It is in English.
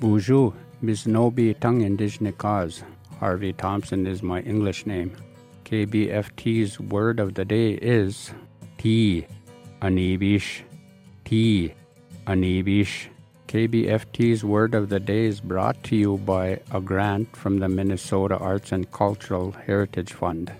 Boozhoo, nobi Tongue Indigenous Cause. Harvey Thompson is my English name. KBFT's word of the day is Tea. Aniibiish. Tea. Aniibiish. KBFT's word of the day is brought to you by a grant from the Minnesota Arts and Cultural Heritage Fund.